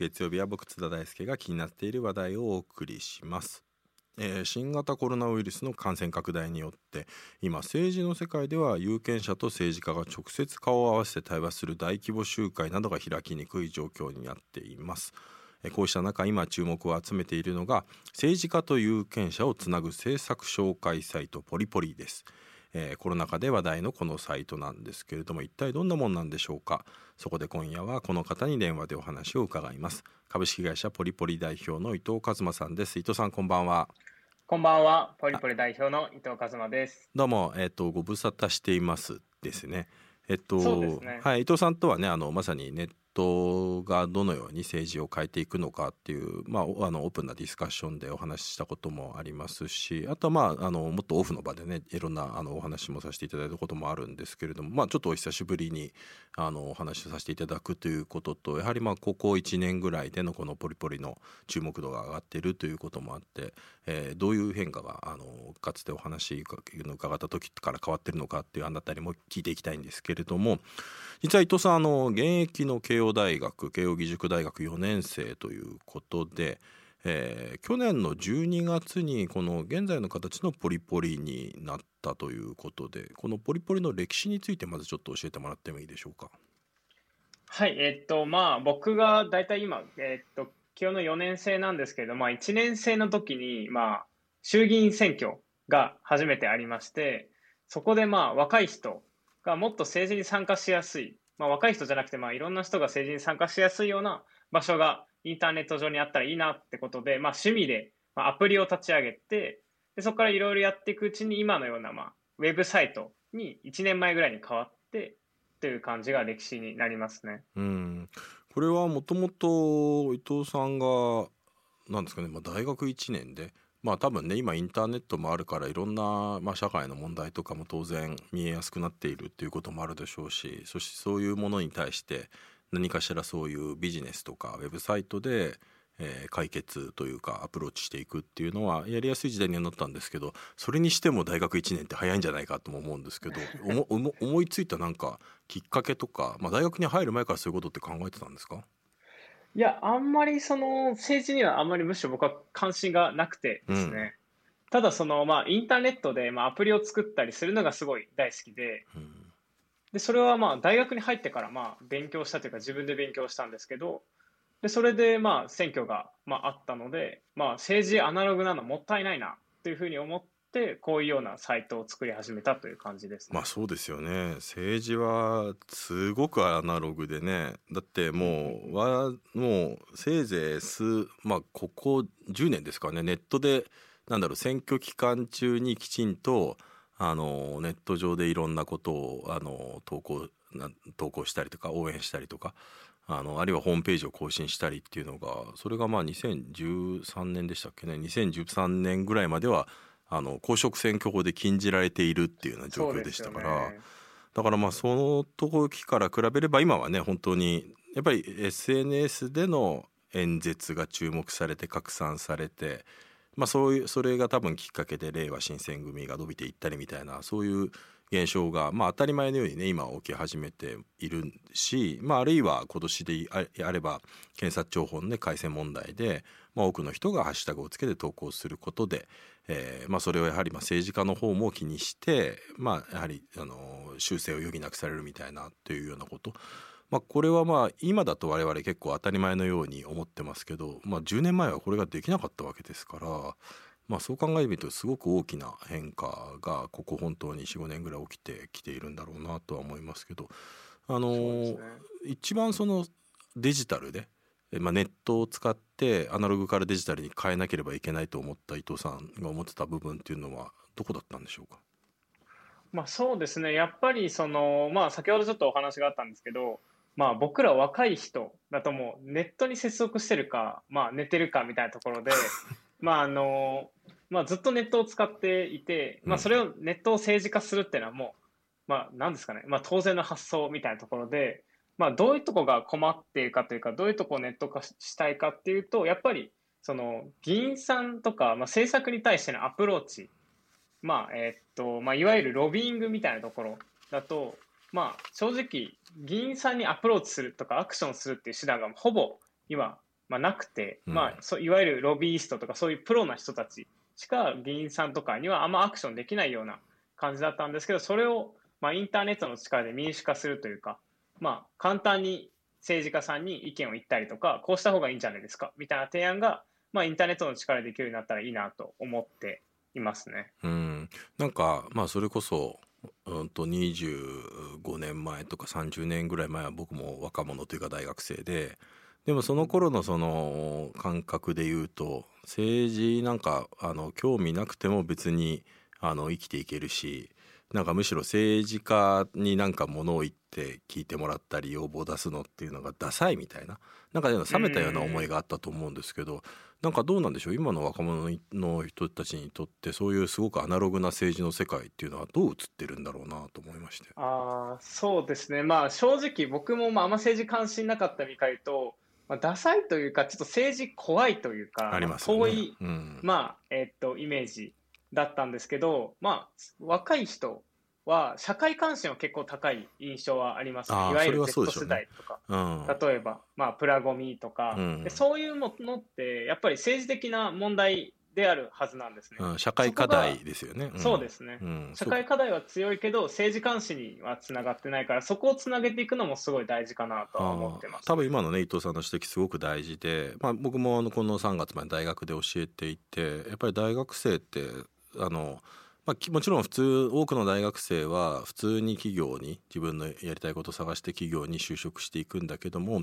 月曜日は僕津田大輔が気になっている話題をお送りします、えー新型コロナウイルスの感染拡大によって今政治の世界では有権者と政治家が直接顔を合わせて対話する大規模集会などが開きにくい状況になっています。こうした中今注目を集めているのが政治家と有権者をつなぐ政策紹介サイトポリポリです。えーコロナ禍で話題のこのサイトなんですけれども一体どんなもんなんでしょうか？そこで今夜はこの方に電話でお話を伺います。株式会社ポリポリ代表の伊藤和馬さんです。伊藤さんこんばんは。こんばんは、ポリポリ代表の伊藤和馬です。どうもえっ、とご無沙汰していますですね。えっと、ね。はい伊藤さんとはねあのまさにネットがどのように政治を変えていくのかっていうまああのオープンなディスカッションでお話ししたこともありますしあとはまああのもっとオフの場でねいろんなあのお話もさせていただいたこともあるんですけれどもまあちょっとお久しぶりにあのお話をさせていただくということとやはりまあここ1年ぐらいでのこのポリポリの注目度が上がっているということもあって、えーどういう変化があのかつてお話伺った時から変わってるのかっていうあたりも聞いていきたいんですけれども実は伊藤さんあの現役の慶応大学慶応義塾大学4年生ということで、えー去年の12月にこの現在の形のポリポリになったということでこのポリポリの歴史についてまずちょっと教えてもらってもいいでしょうか？はい、えっと、まあ、僕が大体今、えっと、今日の4年生なんですけれど、まあ、1年生の時に、まあ、衆議院選挙が初めてありまして、そこでまあ、若い人がもっと政治に参加しやすい、まあ、若い人じゃなくて、まあ、いろんな人が政治に参加しやすいような場所がインターネット上にあったらいいなってことで、まあ、趣味で、ま、アプリを立ち上げて、でそこからいろいろやっていくうちに、今のような、まあ、ウェブサイトに1年前ぐらいに変わって、という感じが歴史になりますね。うん、これはもともと伊藤さんがなんですかね、まあ、大学1年でまあ多分ね今インターネットもあるからいろんな、まあ、社会の問題とかも当然見えやすくなっているっていうこともあるでしょうしそしてそういうものに対して何かしらそういうビジネスとかウェブサイトで、え解決というかアプローチしていくっていうのはやりやすい時代にはなったんですけどそれにしても大学1年って早いんじゃないかとも思うんですけど思思いついたなんかきっかけとか、まあ、大学に入る前からそういうことって考えてたんですか？いや、あんまりその政治にはあんまりむしろ僕は関心がなくてですね。ただそのまあインターネットでまあアプリを作ったりするのがすごい大好きで、うん。でそれはまあ大学に入ってからまあ勉強したというか自分で勉強したんですけど、でそれでまあ選挙がまああったので、まあ政治アナログなのもったいないなというふうに思ってこういうようなサイトを作り始めたという感じですね。まあそうですよね。政治はすごくアナログでね。だってもうはもうせいぜい数まあここ10年ですかね。ネットでなんだろう選挙期間中にきちんとあのネット上でいろんなことをあの投稿投稿したりとか応援したりとかあのあるいはホームページを更新したりっていうのがそれがまあ2013年でしたっけね。2013年ぐらいまではあの公職選挙法で禁じられているっていうような状況でしたから、ね。だからまあその時から比べれば今はね本当にやっぱり SNS での演説が注目されて拡散されて、まあ、そういうそれが多分きっかけで令和新選組が伸びていったりみたいなそういう現象がまあ当たり前のようにね今起き始めているし、まあ、あるいは今年でああれば検察庁法の、ね、改正問題で、まあ、多くの人がハッシュタグをつけて投稿することで、えーまあ、それをやはりまあ政治家の方も気にして、まあ、やはりあの修正を余儀なくされるみたいなというようなこと、まあ、これはまあ今だと我々結構当たり前のように思ってますけど、まあ、10年前はこれができなかったわけですから、まあ、そう考えるとすごく大きな変化がここ本当に45年ぐらい起きてきているんだろうなとは思いますけどあのね。一番そのデジタルで、えまあ、ネットを使ってアナログからデジタルに変えなければいけないと思った伊藤さんが思ってた部分っていうのはどこだったんでしょうか？まあそうですね、やっぱりその、まあ先ほどちょっとお話があったんですけど、まあ僕ら若い人だともうネットに接続してるか、まあ寝てるかみたいなところで、まああの、まあずっとネットを使っていて、まあそれをネットを政治化するっていうのはもう、まあ何ですかね、まあ当然の発想みたいなところで、まあどういうとこが困っているかというか、どういうとこをネット化ししたいかっていうと、やっぱりその議員さんとか、まあ政策に対してのアプローチ、まあ、えーっと、まあ、いわゆるロビーイングみたいなところだと、まあ、正直、議員さんにアプローチするとか、アクションするっていう手段がほぼ今、まあ、なくて、うん。まあそ、いわゆるロビーストとか、そういうプロな人たちしか議員さんとかにはあんまアクションできないような感じだったんですけど、それを、まあ、インターネットの力で民主化するというか、まあ、簡単に政治家さんに意見を言ったりとか、こうした方がいいんじゃないですかみたいな提案が、まあ、インターネットの力でできるようになったらいいなと思っていますね。うん、なんかまあそれこそ、うん、と25年前とか30年ぐらい前は僕も若者というか大学生ででもその頃のその感覚で言うと政治なんかあの興味なくても別にあの生きていけるしなんかむしろ政治家になんか物を言って聞いてもらったり要望を出すのっていうのがダサいみたいななんか冷めたような思いがあったと思うんですけどなんかどうなんでしょう？今の若者の人たちにとってそういうすごくアナログな政治の世界っていうのはどう映ってるんだろうなと思いまして。ああ、そうですね。まあ正直僕もまああんま政治関心なかった身から言うと、まあ、ダサいというか、ちょっと政治怖いというか、ね。遠い、うんまあ、えっと、イメージだったんですけど、まあ、若い人は社会関心は結構高い印象はありますね。いわゆる Z 世代とか。うん例えば、まあ、プラゴミとか、うんでそういうものって、やっぱり政治的な問題であるはずなんですね。うん、社会課題ですよね。んそうですね。うん、社会課題は強いけど、政治監視にはつながってないから、そこをつなげていくのもすごい大事かなとは思ってます。多分今のね伊藤さんの指摘すごく大事で、まあ、僕もあのこの3月まで大学で教えていてやっぱり大学生ってあの、まあ、もちろん普通多くの大学生は普通に企業に自分のやりたいことを探して企業に就職していくんだけども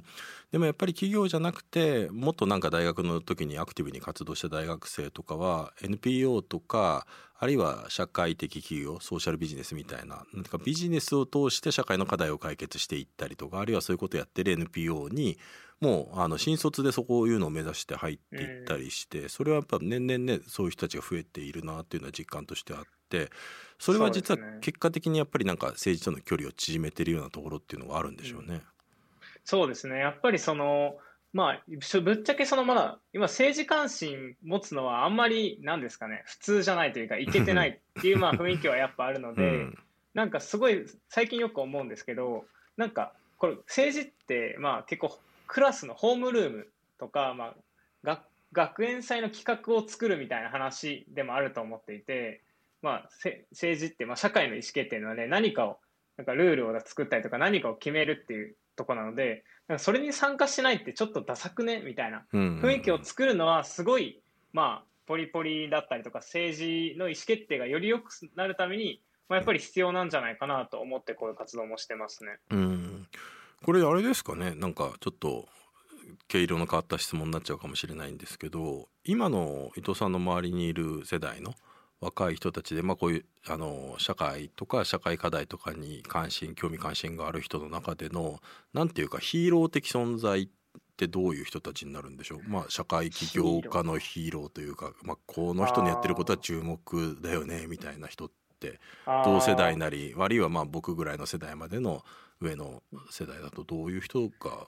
でもやっぱり企業じゃなくてもっとなんか大学の時にアクティブに活動した大学生とかは NPO とかあるいは社会的企業ソーシャルビジネスみたいななんかビジネスを通して社会の課題を解決していったりとかあるいはそういうことをやってる NPO にもうあの新卒でそういうのを目指して入っていったりして、それはやっぱ年々ねそういう人たちが増えているなっていうのは実感としてあってそれは実は結果的にやっぱりなんか政治との距離を縮めてるようなところっていうのがあるんでしょうね。そうですね。やっぱりその、まあ、ぶぶっちゃけそのまだ、今政治関心持つのはあんまり、なんですかね、普通じゃないというか、いけてないっていうまあ雰囲気はやっぱあるので、うん。なんかすごい最近よく思うんですけど、なんかこれ政治ってまあ結構クラスのホームルームとか、まあ、学学園祭の企画を作るみたいな話でもあると思っていて、まあ、せ政治ってまあ社会の意思決定なので何かをなんかルールを作ったりとか何かを決めるっていうところなのでそれに参加しないってちょっとダサくね？みたいな。うん。雰囲気を作るのはすごい、まあ、ポリポリだったりとか政治の意思決定がより良くなるために、まあ、やっぱり必要なんじゃないかなと思ってこういう活動もしてますね。うん。これあれですかね？なんかちょっと毛色の変わった質問になっちゃうかもしれないんですけど今の伊藤さんの周りにいる世代の若い人たちで、まあ、こういうあの社会とか社会課題とかに関心興味関心がある人の中でのなんていうかヒーロー的存在ってどういう人たちになるんでしょう、まあ、社会起業家のヒーローというか、まあ、この人のやってることは注目だよねみたいな人って同世代なり悪いはまあ僕ぐらいの世代までの上の世代だとどういう人が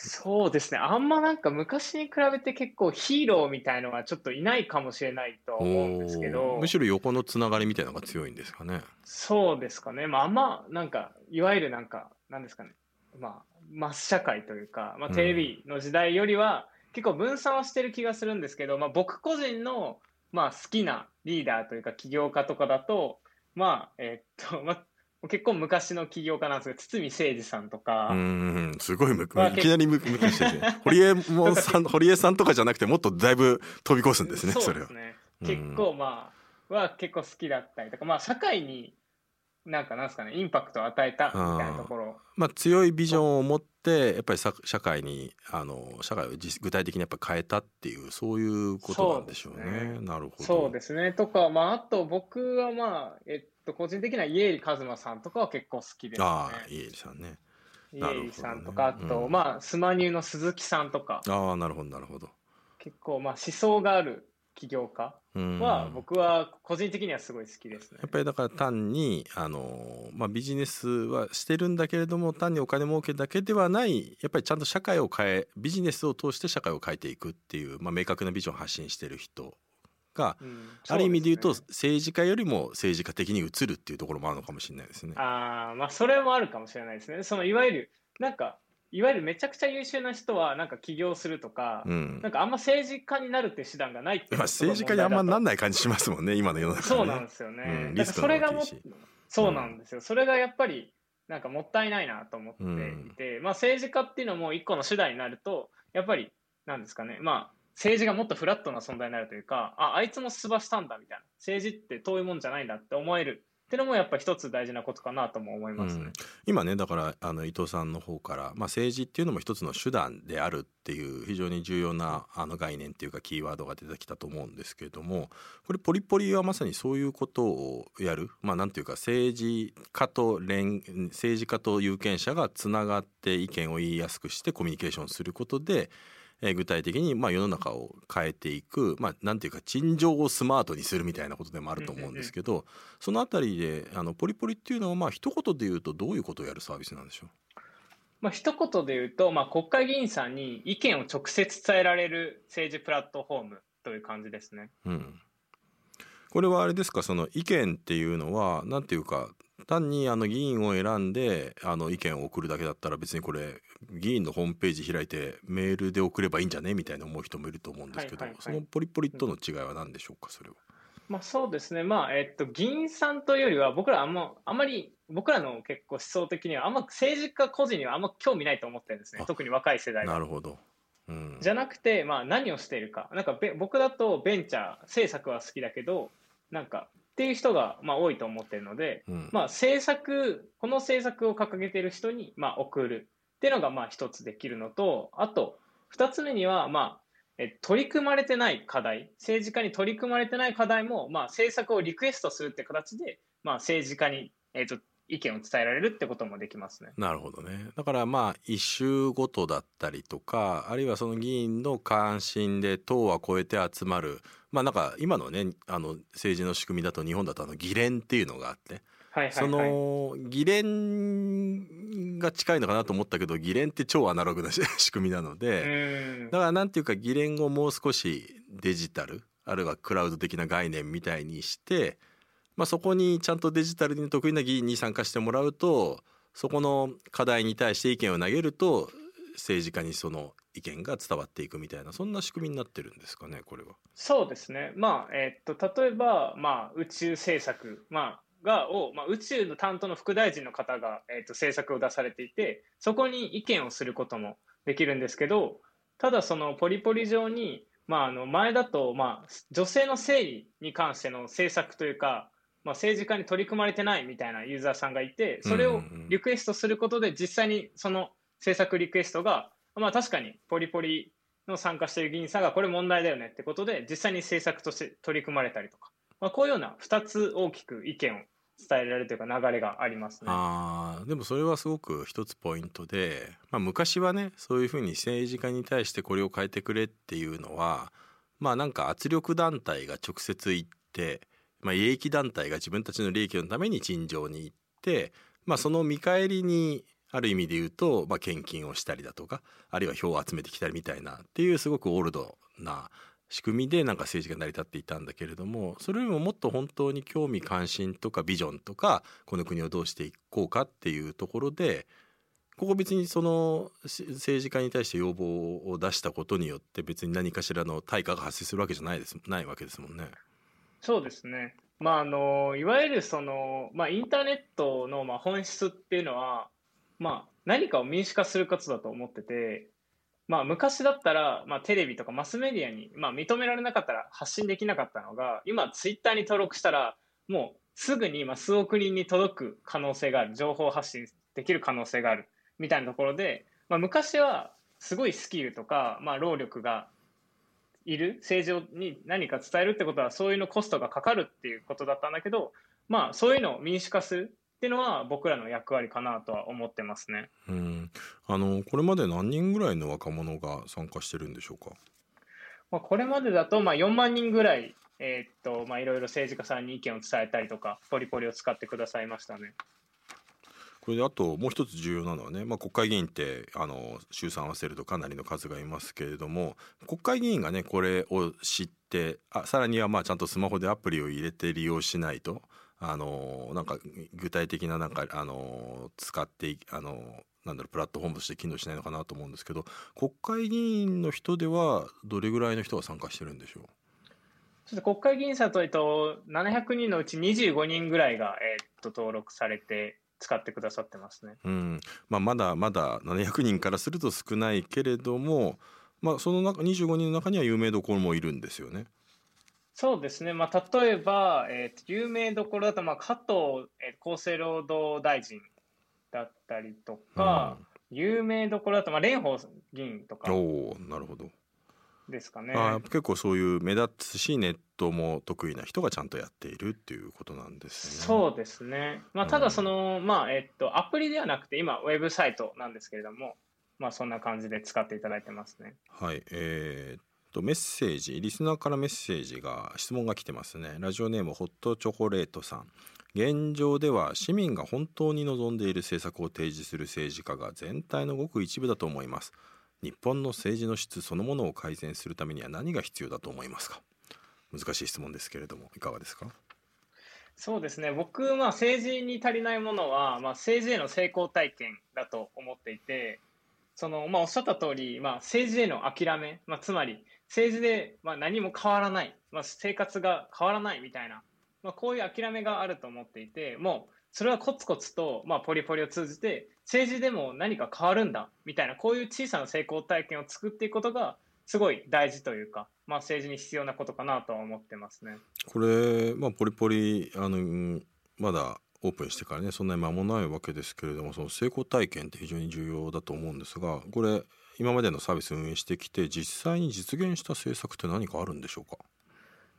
そうですね。あんまなんか昔に比べて結構ヒーローみたいのはちょっといないかもしれないとは思うんですけおどー、むしろ横のつながりみたいなのが強いんですかね。そうですかね。まあ、あんまなんか、いわゆるなんか、なんですかね。まあ、マス社会というか、まあ、うんテレビの時代よりは結構分散はしてる気がするんですけど、まあ、僕個人の、まあ、好きなリーダーというか起業家とかだと、まあ、えっと、まあ、結構昔の起業家なんですけど、堤誠二さんとか、うんすごいむまあいきなりむむくしてて堀江門さん堀江さんとかじゃなくてもっとだいぶ飛び越すんですねそ。ね。うん結構まあ、は結構好きだったりとか、まあ社会になんかなんですかね、インパクトを与えたみたいなところ。まあ、強いビジョンを持ってやっぱりさ社会にあの社会を実具体的にやっぱ変えたっていうそういうことなんでしょうね。そうねなるほど。そうですね。とか、まああと僕はまあ、えっと、個人的には家入一馬さんとかは結構好きですね。ああ家入さんね。家入さんとか、あと、うんまあスマニューの鈴木さんとか、ああなるほどなるほど。結構まあ思想がある起業家うんは僕は個人的にはすごい好きですねやっ。ぱりだから単にあの、まあ、ビジネスはしてるんだけれども単にお金儲けだけではないやっぱりちゃんと社会を変えビジネスを通して社会を変えていくっていう、まあ、明確なビジョンを発信してる人が、うん、ある意味で言うとそ政治家よりも政治家的に移るっていうところもあるのかもしれないですね。ああまあそれもあるかもしれないですね。そのいわゆるなんかいわゆるめちゃくちゃ優秀な人はなんか起業するとか、うんなんかあんま政治家になるって手段がないっていう政治家にあんまなんない感じしますもんね今の世の中、ね、そうなんですよね。うんだからそれがもそうなんですよ。それがやっぱりなんかもったいないなと思っていて、まあ政治家っていうのも一個の手段になると、やっぱりなんですかね、まあ政治がもっとフラットな存在になるというか、あ、あいつも出馬したんだみたいな、政治って遠いもんじゃないんだって思えるっていうのもやっぱ一つ大事なことかなとも思いますね。うん今ねだからあの伊藤さんの方から、まあ、政治っていうのも一つの手段であるっていう非常に重要なあの概念っていうかキーワードが出てきたと思うんですけれどもこれポリポリはまさにそういうことをやるまあなんていうか政治家と連政治家と有権者がつながって意見を言いやすくしてコミュニケーションすることでえー具体的にまあ世の中を変えていく、まあ、なんていうか陳情をスマートにするみたいなことでもあると思うんですけど、そのあたりであのポリポリっていうのはまあ一言で言うとどういうことをやるサービスなんでしょまあ一言で言うと、まあ国会議員さんに意見を直接伝えられる政治プラットフォームという感じですね。う、うん、これはあれですか？その意見っていうのはなんていうか単にあの議員を選んであの意見を送るだけだったら別にこれ議員のホームページ開いてメールで送ればいいんじゃね？みたいな思う人もいると思うんですけど、そのポリポリとの違いは何でしょうか？それは。まあそうですね。まあ、えっと、議員さんというよりは、僕らあんま、あんまり、僕らの結構思想的には、あんま政治家個人にはあんま興味ないと思ってるんですねあ。特に若い世代は。なるほど、うん、じゃなくて、まあ何をしているか。なんかべ、僕だとベンチャー、政策は好きだけど、なんか、っていう人が、まあ多いと思ってるので、うんまあ政策、この政策を掲げている人に、まあ送るっていうのが、まあ一つできるのと、あと、二つ目には、まあ、え取り組まれてない課題、政治家に取り組まれてない課題も、まあ、政策をリクエストするって形で、まあ、政治家に、えー、と意見を伝えられるってこともできますね。なるほどねだからまあ一周ごとだったりとかあるいはその議員の関心で党は超えて集まるまあなんか今のねあの政治の仕組みだと日本だとあの議連っていうのがあって。その議連が近いのかなと思ったけど議連って超アナログなし仕組みなのうでだからなんていうか議連をもう少しデジタルあるいはクラウド的な概念みたいにして、まあ、そこにちゃんとデジタルに得意な議員に参加してもらうとそこの課題に対して意見を投げると政治家にその意見が伝わっていくみたいなそんな仕組みになってるんですかねこれは。そうですね。まあ、えっと、例えば、まあ、宇宙政策、まあ、が、を、まあ、宇宙の担当の副大臣の方が、えっと、政策を出されていて、そこに意見をすることもできるんですけど、ただそのポリポリ上に、まあ、あの、前だと、まあ、女性の生理に関しての政策というか、まあ、政治家に取り組まれてないみたいなユーザーさんがいて、それをリクエストすることで、実際にその政策リクエストが、まあ確かにポリポリの参加している議員さんがこれ問題だよねってことで実際に政策として取り組まれたりとか、まあ、こういうような2つ大きく意見を伝えられるというか流れがありますね。あでもそれはすごく一つポイントで、まあ、昔はねそういうふうに政治家に対してこれを変えてくれっていうのはまあなんか圧力団体が直接行って、まあ、利益団体が自分たちの利益のために陳情に行って、まあ、その見返りにある意味で言うと、まあ、献金をしたりだとかあるいは票を集めてきたりみたいなっていうすごくオールドな仕組みでなんか政治が成り立っていたんだけれどもそれよりももっと本当に興味関心とかビジョンとかこの国をどうしていこうかっていうところでここ別にその政治家に対して要望を出したことによって別に何かしらの対価が発生するわけじゃないですないわけですもんね。そうですね。まあ、あの、いわゆるその、まあ、インターネットのまあ本質っていうのは、まあ、何かを民主化することだと思ってて、まあ、昔だったら、まあ、テレビとかマスメディアに、まあ、認められなかったら発信できなかったのが、今、ツイッターに登録したら、もうすぐに、ま、数億人に届く可能性がある、情報発信できる可能性がある、みたいなところで、まあ、昔は、すごいスキルとか、まあ、労力がいる。政治に何か伝えるってことはそういうのコストがかかるっていうことだったんだけどまあそういうのを民主化する。っていうのは僕らの役割かなとは思ってますね。うんあのこれまで何人ぐらいの若者が参加してるんでしょうか？まあ、これまでだとまあ4万人ぐらいえーっとまあいろいろ政治家さんに意見を伝えたりとかポリポリを使ってくださいましたね。ここれであともう一つ重要なのはね、まあ、国会議員ってあの衆参合わせるとかなりの数がいますけれども国会議員がねこれを知ってあさらにはまあちゃんとスマホでアプリを入れて利用しないとあのなんか具体的ななんかあの使ってあのなんだろうプラットフォームとして機能しないのかなと思うんですけど国会議員の人ではどれぐらいの人が参加してるんでしょう？ちょっと国会議員さんというと700人のうち25人ぐらいが、えー、っと登録されて使ってくださってますね。うんまあ、まだまだ700人からすると少ないけれども、まあ、その中25人の中には有名どころもいるんですよね。そうですね、まあ、例えば、えー、有名どころだと、まあ、加藤、えー、厚生労働大臣だったりとか、うん、有名どころだと、まあ、蓮舫議員とか。おなるほどですかね。あ結構そういう目立つしネットも得意な人がちゃんとやっているっていうことなんですね。そうですね。まあただその、うん、まあえっとアプリではなくて今ウェブサイトなんですけれども、まあそんな感じで使っていただいてますね。はい。えー、とメッセージリスナーからメッセージが質問が来てますね。ラジオネームホットチョコレートさん。現状では市民が本当に望んでいる政策を提示する政治家が全体のごく一部だと思います。日本の政治の質そのものを改善するためには何が必要だと思いますか？難しい質問ですけれどもいかがですか？そうですね。僕、ま、政治に足りないものは、まあ、政治への成功体験だと思っていてその、まあ、おっしゃった通り、まあ、政治への諦め、まあ、つまり政治で、まあ、何も変わらない、まあ、生活が変わらないみたいな、まあ、こういう諦めがあると思っていてもうそれはコツコツと、まあ、ポリポリを通じて政治でも何か変わるんだみたいなこういう小さな成功体験を作っていくことがすごい大事というか、まあ、政治に必要なことかなとは思ってますね。これ、まあ、ポリポリあのまだオープンしてからねそんなに間もないわけですけれどもその成功体験って非常に重要だと思うんですがこれ今までのサービス運営してきて実際に実現した政策って何かあるんでしょうか？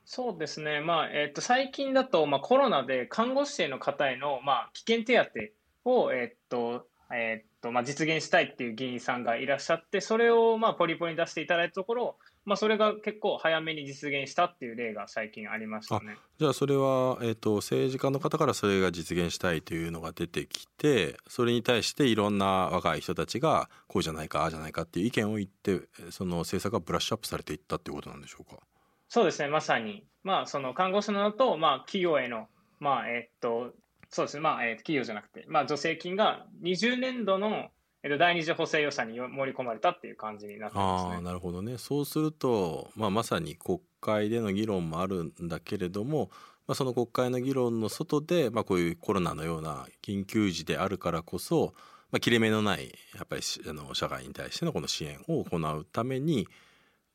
そうですね、まあえー、と最近だと、まあ、コロナで看護師への方への、まあ、危険手当を、えーとえーとまあ、実現したいっていう議員さんがいらっしゃってそれを、まあ、ポリポリに出していただいたところ、まあ、それが結構早めに実現したっていう例が最近ありましたね。じゃあそれは、えーと、政治家の方からそれが実現したいというのが出てきてそれに対していろんな若い人たちがこうじゃないかああじゃないかっていう意見を言ってその政策がブラッシュアップされていったっていうことなんでしょうか？そうですね。まさに、まあ、その看護師ののと、まあ、企業への、まあえっ、ー、とそうですね、まあえー、企業じゃなくて、まあ、助成金が20年度のえっと、第二次補正予算に盛り込まれたっていう感じになってますね。あなるほどねそうすると、まあ、まさに国会での議論もあるんだけれども、まあ、その国会の議論の外で、まあ、こういうコロナのような緊急時であるからこそ、まあ、切れ目のないやっぱりあの社会に対してのこの支援を行うために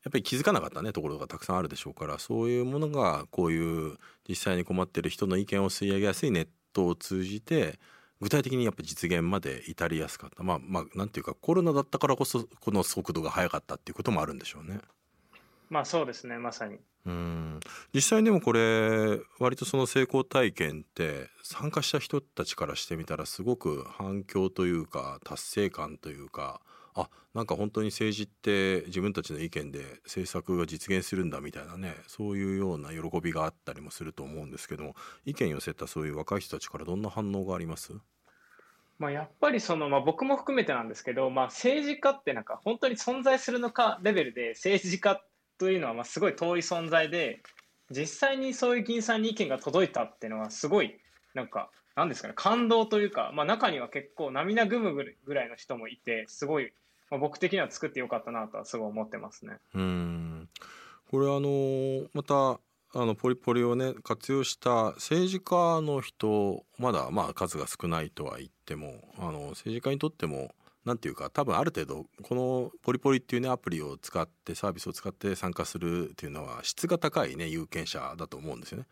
やっぱり気づかなかったねところがたくさんあるでしょうからそういうものがこういう実際に困ってる人の意見を吸い上げやすいネットを通じて具体的にやっぱ実現まで至りやすかったまあまあなんていうかコロナだったからこそこの速度が速かったっていうこともあるんでしょうね。まあそうですねまさに。うん実際でもこれ割とその成功体験って参加した人たちからしてみたらすごく反響というか達成感というかあなんか本当に政治って自分たちの意見で政策が実現するんだみたいなねそういうような喜びがあったりもすると思うんですけども意見寄せたそういう若い人たちからどんな反応があります？まあ、やっぱりその、まあ、僕も含めてなんですけど、まあ、政治家ってなんか本当に存在するのかレベルで政治家というのはまあすごい遠い存在で実際にそういう議員さんに意見が届いたっていうのはすごいなんかなんですかね感動というか、まあ、中には結構涙ぐむぐらいの人もいてすごいまあ、僕的には作ってよかったなとはすごい思ってますね。うんこれあのまたあのポリポリをね活用した政治家の人まだまあ数が少ないとは言ってもあの政治家にとっても何ていうか多分ある程度このポリポリっていうねアプリを使ってサービスを使って参加するっていうのは質が高いね有権者だと思うんですよね。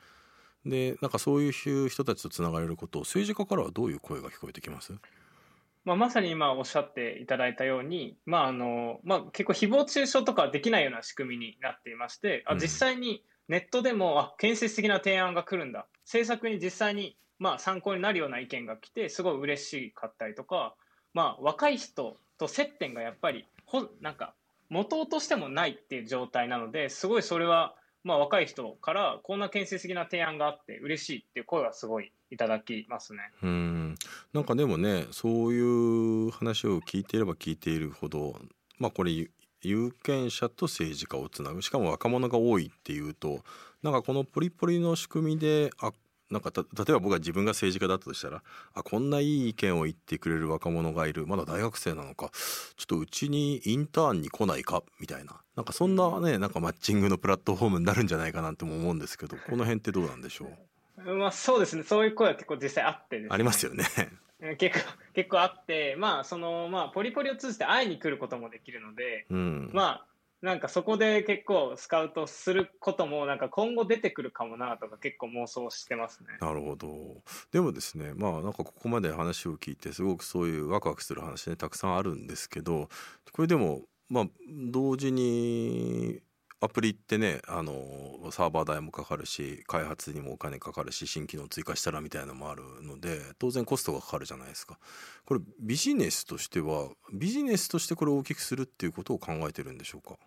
でなんかそういう人たちとつながれることを政治家からはどういう声が聞こえてきます？まあ、まさに今おっしゃっていただいたように、まああのまあ、結構誹謗中傷とかできないような仕組みになっていまして、あ実際にネットでもあ建設的な提案が来るんだ。政策に実際にまあ参考になるような意見が来てすごい嬉しかったりとか、まあ、若い人と接点がやっぱりほなんか持とうとしてもないっていう状態なのですごいそれはまあ、若い人からこんな建設的な提案があって嬉しいっていう声はすごいいただきますね。うんなんかでもねそういう話を聞いていれば聞いているほどまあこれ有権者と政治家をつなぐしかも若者が多いっていうとなんかこのポリポリの仕組みであなんか例えば僕は自分が政治家だったとしたらあこんないい意見を言ってくれる若者がいる。まだ大学生なのか。ちょっとうちにインターンに来ないか？みたいな。なんかそんなねなんかマッチングのプラットフォームになるんじゃないかなとも思うんですけどこの辺ってどうなんでしょう？まあそうですね。そういう声は結構実際あって、ね、ありますよね。結構結構あって。まあそのまあポリポリを通じて会いに来ることもできるので、うん、まあなんかそこで結構スカウトすることもなんか今後出てくるかもなとか結構妄想してますね。なるほど。でもですねまあなんかここまで話を聞いてすごくそういうワクワクする話ねたくさんあるんですけどこれでもまあ同時にアプリってねあのサーバー代もかかるし開発にもお金かかるし新機能追加したらみたいなのもあるので当然コストがかかるじゃないですかこれビジネスとしてはビジネスとしてこれを大きくするっていうことを考えてるんでしょうか？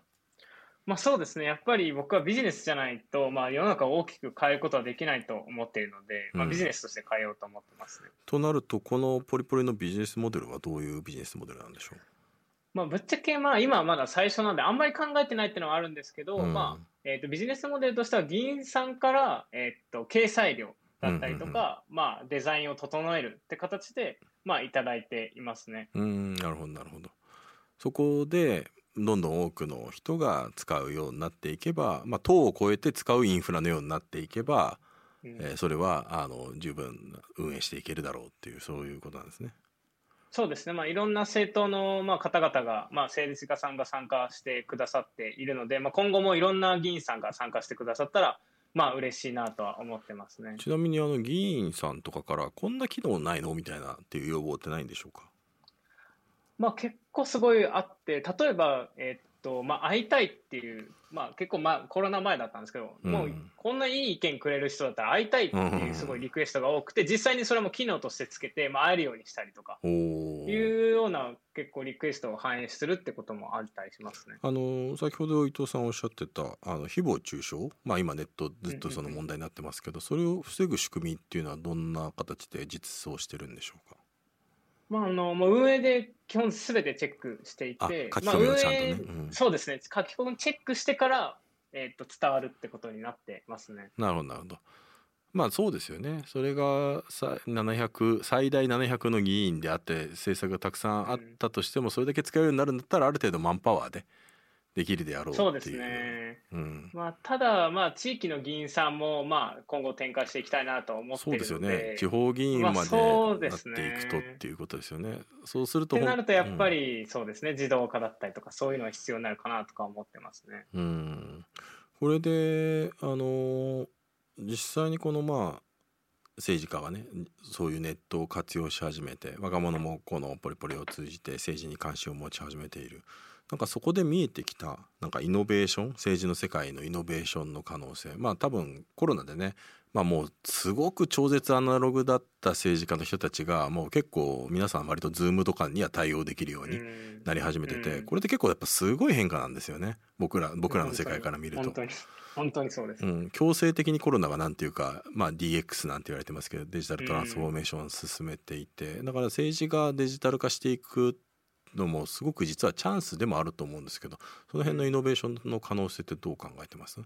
まあそうですねやっぱり僕はビジネスじゃないと、まあ、世の中を大きく変えることはできないと思っているので、まあ、ビジネスとして変えようと思ってますね、うん、となるとこのポリポリのビジネスモデルはどういうビジネスモデルなんでしょう？まあ、ぶっちゃけまあ今はまだ最初なんであんまり考えてないっていうのはあるんですけど、うん、まあえーと、ビジネスモデルとしては議員さんから、えーと、掲載料だったりとか、まあ、デザインを整えるって形で、まあ、いただいていますね。うんなるほどなるほど。そこでどんどん多くの人が使うようになっていけば、まあ、党を超えて使うインフラのようになっていけば、うん、えー、それはあの十分運営していけるだろうっていうそういうことなんですね。そうですね、まあ、いろんな政党の、まあ、方々が、まあ、政治家さんが参加してくださっているので、まあ、今後もいろんな議員さんが参加してくださったら、まあ嬉しいなとは思ってますね。ちなみにあの議員さんとかからこんな機能ないの？みたいなっていう要望ってないんでしょうか？まあ結構すごいあって例えば、えー、と、まあ、会いたいっていう、まあ、結構、まあ、コロナ前だったんですけど、うん、もうこんないい意見くれる人だったら会いたいっていうすごいリクエストが多くて、実際にそれも機能としてつけて、まあ、会えるようにしたりとかいうような結構リクエストを反映するってこともあったりしますね。あの先ほど伊藤さんおっしゃってたあの誹謗中傷、まあ、今ネットずっとその問題になってますけど、それを防ぐ仕組みっていうのはどんな形で実装してるんでしょうか？まあ、あのもう運営で基本すべてチェックしていて、まあ、運営、うん、そうですね、書き込みチェックしてから、えーと、伝わるってことになってますね。なるほど、なるほど。まあそうですよね。それがさ700最大700の議員であって政策がたくさんあったとしても、それだけ使えるようになるんだったらある程度マンパワーでできるであろうそうですね、うん、まあ、ただ、まあ、地域の議員さんも、まあ、今後展開していきたいなと思ってそうですよね。地方議員までなっていくとっていうことですよね。そうするとってなるとやっぱり、うん、そうですね自動化だったりとかそういうのは必要になるかなとか思ってますね。うん。これであの実際にこのまあ政治家がねそういうネットを活用し始めて若者もこのポリポリを通じて政治に関心を持ち始めているなんかそこで見えてきたなんかイノベーション政治の世界のイノベーションの可能性。まあ多分コロナでねまあもうすごく超絶アナログだった政治家の人たちがもう結構皆さん割とズームとかには対応できるようになり始めててこれって結構やっぱすごい変化なんですよね。僕ら僕らの世界から見ると。本当に本当にそうです、うん、強制的にコロナがなんていうか、まあ、DX なんて言われてますけどデジタルトランスフォーメーションを進めていてだから政治がデジタル化していくのもすごく実はチャンスでもあると思うんですけどその辺のイノベーションの可能性ってどう考えてます？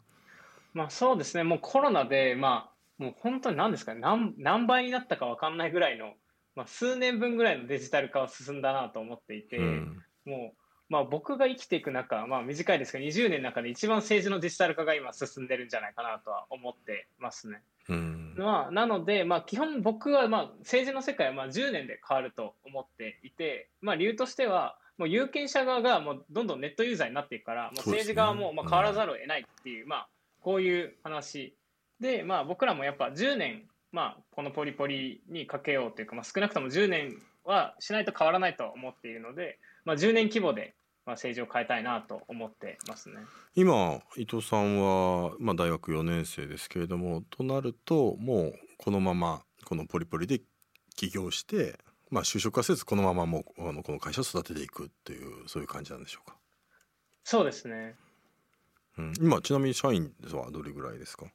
まあそうですね。もうコロナでまあもう本当に何ですかね。何何倍になったか分かんないぐらいの、まあ、数年分ぐらいのデジタル化は進んだなと思っていて、うん、もうまあ、僕が生きていく中、まあ、短いですが20年の中で一番政治のデジタル化が今進んでるんじゃないかなとは思ってますね。うん、まあ、なので、まあ、基本僕はまあ政治の世界はまあ10年で変わると思っていて、まあ、理由としてはもう有権者側がもうどんどんネットユーザーになっていくから、もう政治側もまあ変わらざるを得ないっていう、まあ、こういう話。で、まあ、僕らもやっぱ10年、まあ、このポリポリにかけようというか、まあ、少なくとも10年はしないと変わらないと思っているので、まあ、10年規模でまあ、政治を変えたいなと思ってますね。今伊藤さんは、まあ、大学4年生ですけれどもとなるともうこのままこのポリポリで起業して、まあ、就職はせずこのままもうあのこの会社を育てていくっていうそういう感じなんでしょうか？そうですね。うん、今ちなみに社員はどれぐらいですか？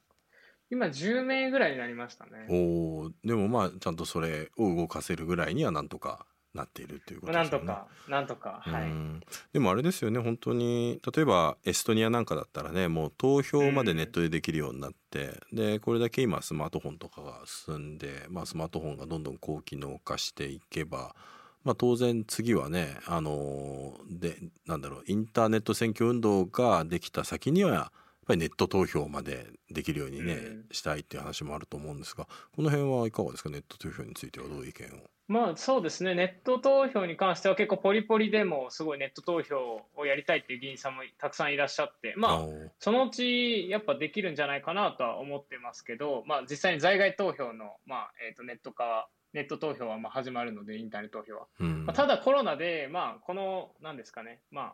今10名ぐらいになりましたね。おおでもまあちゃんとそれを動かせるぐらいにはなんとかなっているということですよね。なんとか、なんとか、はい。うん。でもあれですよね本当に例えばエストニアなんかだったらねもう投票までネットでできるようになって、でこれだけ今スマートフォンとかが進んで、まあ、スマートフォンがどんどん高機能化していけば、まあ、当然次はねあのーでなんだろうインターネット選挙運動ができた先にはやっぱりネット投票までできるようにね、うん。したいっていう話もあると思うんですがこの辺はいかがですか？ネット投票についてはどういう意見を？まあそうですね、ネット投票に関しては結構ポリポリでもすごいネット投票をやりたいっていう議員さんもたくさんいらっしゃって、まあー。そのうちやっぱできるんじゃないかなとは思ってますけど、まあ実際に在外投票の、まあえー、とネット化、ネット投票はまあ始まるので、インターネット投票は。うん。まあ、ただコロナで、まあこの、なんですかね、まあ、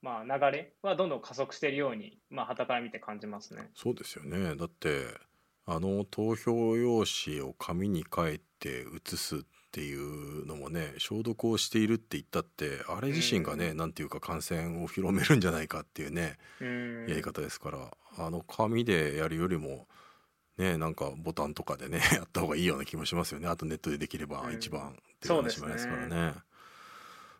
まあ流れはどんどん加速しているように、まあ旗から見て感じますね。そうですよね。だってあの投票用紙を紙に書いて写すっていうのもね消毒をしているって言ったってあれ自身がね、なんていうか感染を広めるんじゃないかっていうねうん。やり方ですから、あの紙でやるよりもねなんかボタンとかでね やった方がいいような気もしますよね。あとネットでできればうん。一番っていう話もありますからそうね。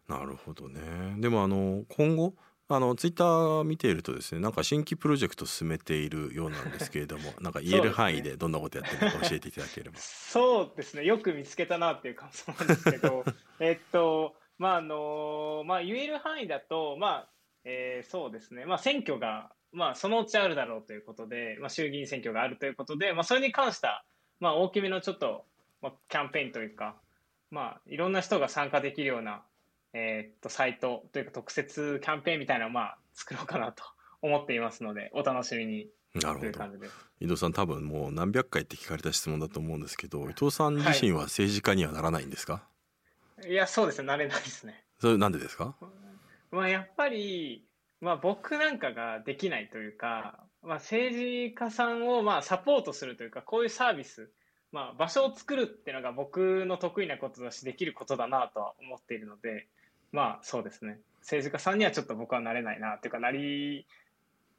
なるほどね。でもあの今後あのツイッター見ているとですねなんか新規プロジェクト進めているようなんですけれども なんか言える範囲でどんなことやってるのか教えていただければ。そうですね、よく見つけたなっていう感想なんですけど、えっと、まあ、あの、まあ、言える範囲だと、まあ、えーそうですね、まあ、選挙が、まあ、そのうちあるだろうということで、まあ、衆議院選挙があるということで、まあ、それに関した、まあ、大きめのちょっと、まあ、キャンペーンというか、まあ、いろんな人が参加できるような、えーっと、サイトというか、特設キャンペーンみたいなのを、まあ、作ろうかなと思っていますので、お楽しみに。なるほど。という感じで。す。伊藤さん多分もう何百回って聞かれた質問だと思うんですけど伊藤さん自身は政治家にはならないんですか、いや、そうですね、慣れないですね。それなんでですか？まあ、やっぱり、まあ、僕なんかができないというか、まあ、政治家さんをまあサポートするというか、こういうサービス、まあ、場所を作るっていうのが僕の得意なことだし、できることだなとは思っているので、まあ、そうですね。政治家さんにはちょっと僕はなれないなっていうか、なり、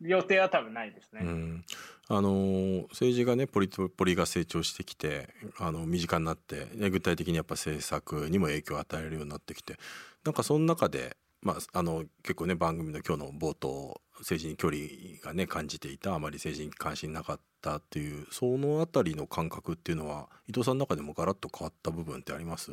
予定は多分ないですね。うん、あの政治がねポリポリが成長してきてあの身近になって具体的にやっぱ政策にも影響を与えるようになってきてなんかその中で、まあ、あの結構ね番組の今日の冒頭政治に距離がね感じていたあまり政治に関心なかったっていうそのあたりの感覚っていうのは伊藤さんの中でもガラッと変わった部分ってあります？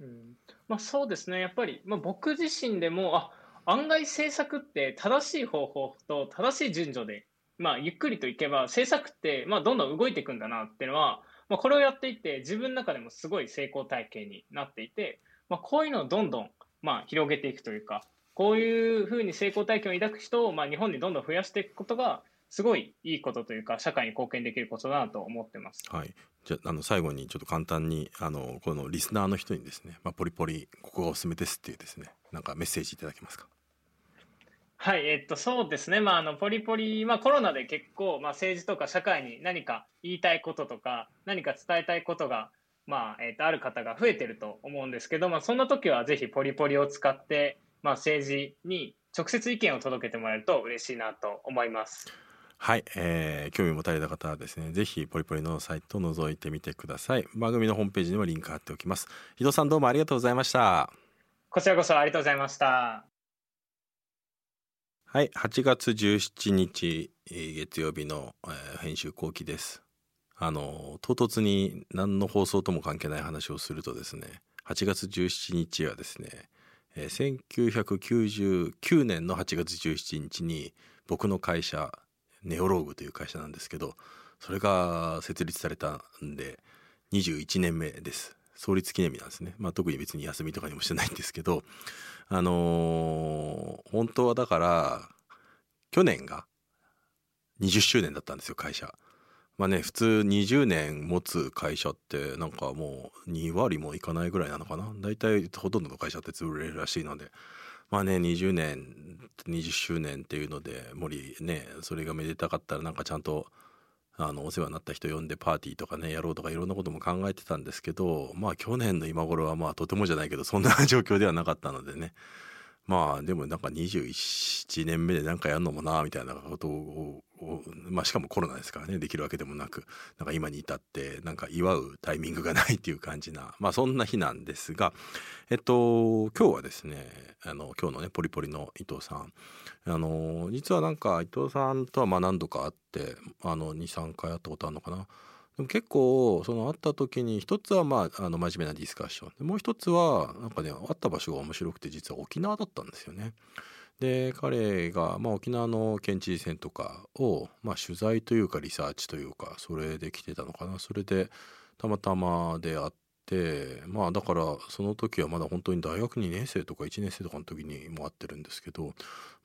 うん。まあ、そうですね、やっぱり、まあ、僕自身でも、あ案外政策って正しい方法と正しい順序で、まあ、ゆっくりといけば、政策って、まあ、どんどん動いていくんだなっていうのは、まあ、これをやっていて、自分の中でもすごい成功体験になっていて、まあ、こういうのをどんどん、まあ、広げていくというか、こういうふうに成功体験を抱く人を、まあ、日本にどんどん増やしていくことが、すごいいいことというか、社会に貢献できることだなと思ってます。はい、じゃああの最後にちょっと簡単にあのこのリスナーの人にですね、まあ、ポリポリここがおすすめですっていうですねなんかメッセージいただけますか？はい、えっと、そうですね、まあ、あのポリポリ、まあ、コロナで結構、まあ、政治とか社会に何か言いたいこととか、何か伝えたいことが、まあえっと、ある方が増えてると思うんですけど、まあ、そんな時はぜひポリポリを使って、まあ、政治に直接意見を届けてもらえると嬉しいなと思います。はい、えー興味を持たれた方はですねぜひポリポリのサイトを覗いてみてください。番組のホームページにもリンク貼っておきます。伊藤さんどうもありがとうございました。こちらこそありがとうございました。はい8月17日えー月曜日の、えー編集後期です。あの唐突に何の放送とも関係ない話をするとですね8月17日はですね、えー1999年の8月17日に僕の会社ネオローグという会社なんですけどそれが設立されたんで21年目です。創立記念日なんですね、まあ、特に別に休みとかにもしてないんですけどあのー本当はだから去年が20周年だったんですよ会社。まあね普通20年持つ会社ってなんかもう2割もいかないぐらいなのかな。大体ほとんどの会社って潰れるらしいのでまあね20年20周年っていうので森ねそれがめでたかったらなんかちゃんとあのお世話になった人呼んでパーティーとかねやろうとかいろんなことも考えてたんですけどまあ去年の今頃はまあとてもじゃないけどそんな状況ではなかったのでね。まあでもなんか21年目で何かやるのもなみたいなことをまあしかもコロナですからねできるわけでもなくなんか今に至ってなんか祝うタイミングがないっていう感じなまあそんな日なんですがえっと今日はですねあの今日のねポリポリの伊藤さんあの実はなんか伊藤さんとはまあ何度か会ってあの23回会ったことあるのかなでも結構その会った時に一つはまああの真面目なディスカッションもう一つはなんかね会った場所が面白くて実は沖縄だったんですよね。で彼が、まあ、沖縄の県知事選とかを、まあ、取材というかリサーチというかそれで来てたのかなそれでたまたまで会ってまあだからその時はまだ本当に大学2年生とか1年生とかの時にも会ってるんですけど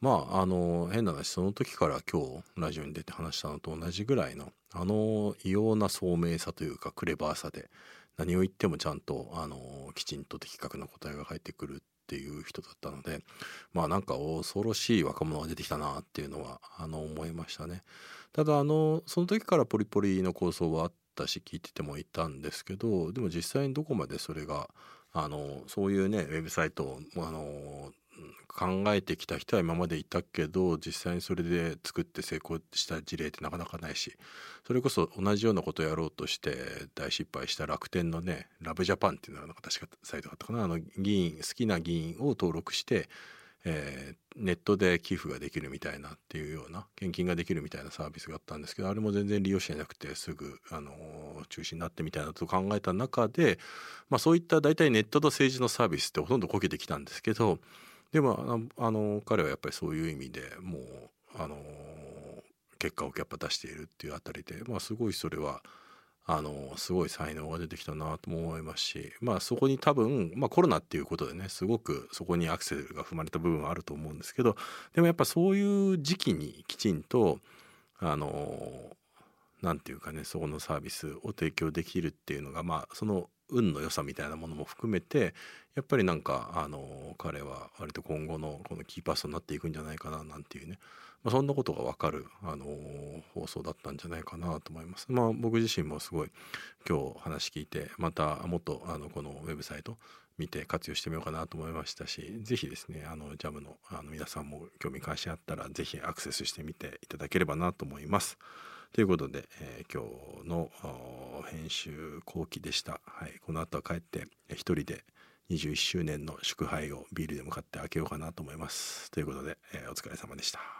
まああの変な話その時から今日ラジオに出て話したのと同じぐらいのあの異様な聡明さというかクレバーさで何を言ってもちゃんとあのきちんと的確な答えが返ってくるっていう人だったのでまあなんか恐ろしい若者が出てきたなっていうのはあの思いましたね。ただあのその時からポリポリの構想はあっったし聞いててもいたんですけどでも実際にどこまでそれがあのそういうねウェブサイトをあの考えてきた人は今までいたけど実際にそれで作って成功した事例ってなかなかないしそれこそ同じようなことをやろうとして大失敗した楽天のねラブジャパンっていうのが確かサイトがあったかな。あの議員好きな議員を登録してえー、ネットで寄付ができるみたいなっていうような献金ができるみたいなサービスがあったんですけどあれも全然利用してなくてすぐ、あのー、中止になってみたいなと考えた中で、まあ、そういった大体ネットと政治のサービスってほとんどこけてきたんですけどでもあの彼はやっぱりそういう意味でもう、あのー、結果をやっぱ出しているっていうあたりで、まあ、すごいそれは。あのすごい才能が出てきたなとも思いますしまあそこに多分、まあ、コロナっていうことでねすごくそこにアクセルが踏まれた部分はあると思うんですけどでもやっぱそういう時期にきちんとあの何て言うかねそこのサービスを提供できるっていうのがまあその運の良さみたいなものも含めてやっぱりなんかあの彼は割と今後のこのキーパーソンになっていくんじゃないかななんていうねまあ、そんなことが分かる、あのー、放送だったんじゃないかなと思います。まあ、僕自身もすごい今日話聞いてまたもっとあのこのウェブサイト見て活用してみようかなと思いましたし是非ですねあのジャムのあの皆さんも興味関心あったら是非アクセスしてみていただければなと思います。ということで、えー、今日の編集後期でした。はい、この後は帰って一人で21周年の祝杯をビールで向かって開けようかなと思います。ということで、えー、お疲れ様でした。